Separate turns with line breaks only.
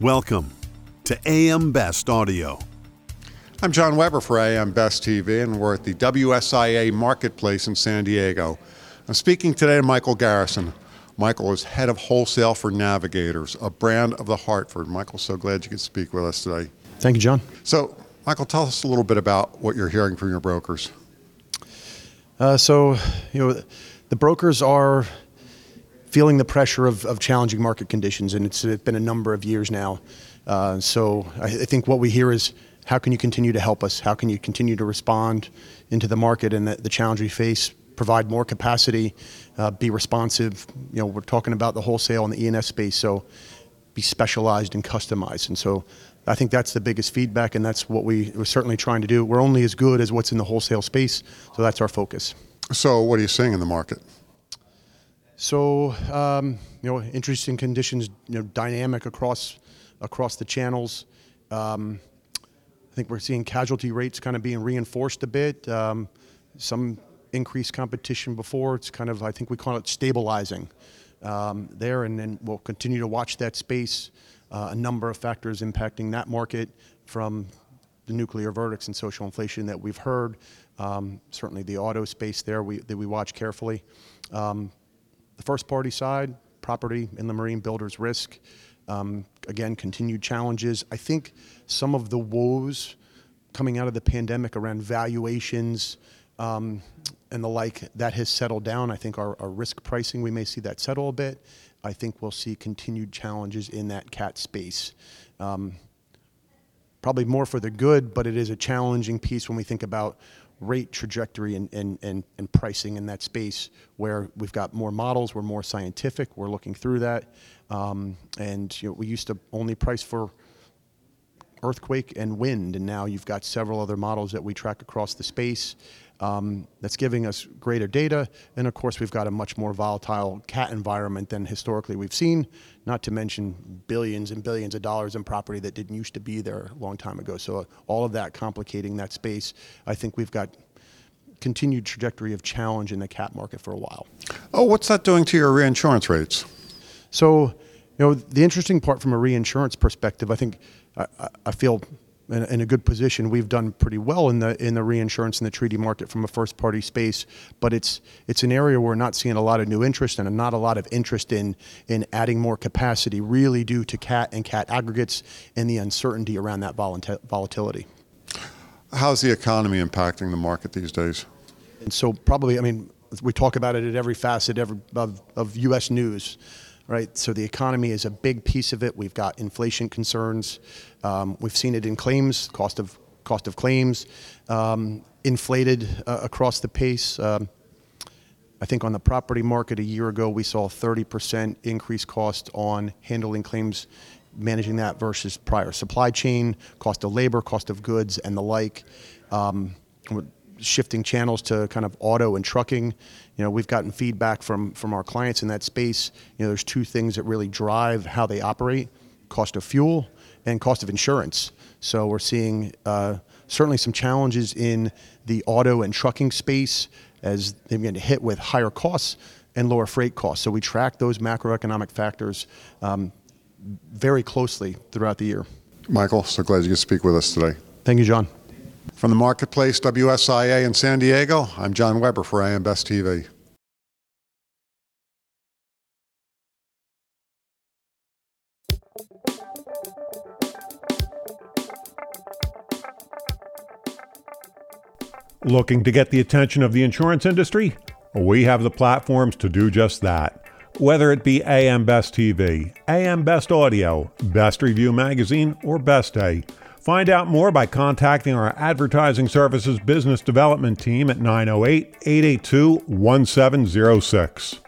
Welcome to AM Best Audio.
I'm John Weber for AM Best TV, and we're at the WSIA Marketplace in San Diego. I'm speaking today to Michael Garrison. Michael is head of wholesale for Navigators, a brand of the Hartford. Michael, so glad you could speak with us today.
Thank you, John.
So, Michael, tell us a little bit about what you're hearing from your brokers.
Uh, so, you know, the brokers are feeling the pressure of, of challenging market conditions, and it's, it's been a number of years now. Uh, so, I, I think what we hear is how can you continue to help us? How can you continue to respond into the market and the, the challenge we face? Provide more capacity, uh, be responsive. You know, we're talking about the wholesale and the E&S space, so be specialized and customized. And so I think that's the biggest feedback, and that's what we, we're certainly trying to do. We're only as good as what's in the wholesale space, so that's our focus.
So, what are you seeing in the market?
So, um, you know, interesting conditions, you know, dynamic across across the channels. Um, I think we're seeing casualty rates kind of being reinforced a bit. Um, some increased competition before. It's kind of, I think we call it stabilizing um, there, and then we'll continue to watch that space. Uh, a number of factors impacting that market from the nuclear verdicts and social inflation that we've heard. Um, certainly, the auto space there we, that we watch carefully. Um, the first party side, property in the marine builders risk. Um, again, continued challenges. I think some of the woes coming out of the pandemic around valuations um, and the like that has settled down. I think our, our, risk pricing we may see that settle a bit. I think we'll see continued challenges in that cat space. Um, probably more for the good, but it is a challenging piece when we think about rate trajectory and, and, and, and pricing in that space where we've got more models, we're more scientific, we're looking through that. Um, and you know, we used to only price for earthquake and wind, and now you've got several other models that we track across the space. Um, that's giving us greater data. And of course, we've got a much more volatile cat environment than historically we've seen, not to mention billions and billions of dollars in property that didn't used to be there a long time ago. So, uh, all of that complicating that space, I think we've got continued trajectory of challenge in the cat market for a while.
Oh, what's that doing to your reinsurance rates?
So, you know, the interesting part from a reinsurance perspective, I think I, I feel in, in, a good position. We've done pretty well in the in the reinsurance and the treaty market from a first party space, but it's it's an area where we're not seeing a lot of new interest and not a lot of interest in in adding more capacity, really due to cat and cat aggregates and the uncertainty around that volatility.
How's the economy impacting the market these days?
And so probably, I mean, we talk about it at every facet every, of, of U.S. news right? So the economy is a big piece of it. We've got inflation concerns. Um, we've seen it in claims, cost of cost of claims, um, inflated uh, across the pace. Um, I think on the property market a year ago, we saw 30% increased cost on handling claims, managing that versus prior supply chain, cost of labor, cost of goods, and the like. Shifting channels to kind of auto and trucking. You know, we've gotten feedback from from our clients in that space. You know, there's two things that really drive how they operate: cost of fuel and cost of insurance. So we're seeing uh, certainly some challenges in the auto and trucking space as they begin to hit with higher costs and lower freight costs. So we track those macroeconomic factors um, very closely throughout the year.
Michael, so glad you could speak with us today.
Thank you, John.
From the Marketplace WSIA in San Diego, I'm John Weber for AM Best TV.
Looking to get the attention of the insurance industry? We have the platforms to do just that. Whether it be AM Best TV, AM Best Audio, Best Review Magazine, or Best Day, Find out more by contacting our Advertising Services Business Development Team at 908 882 1706.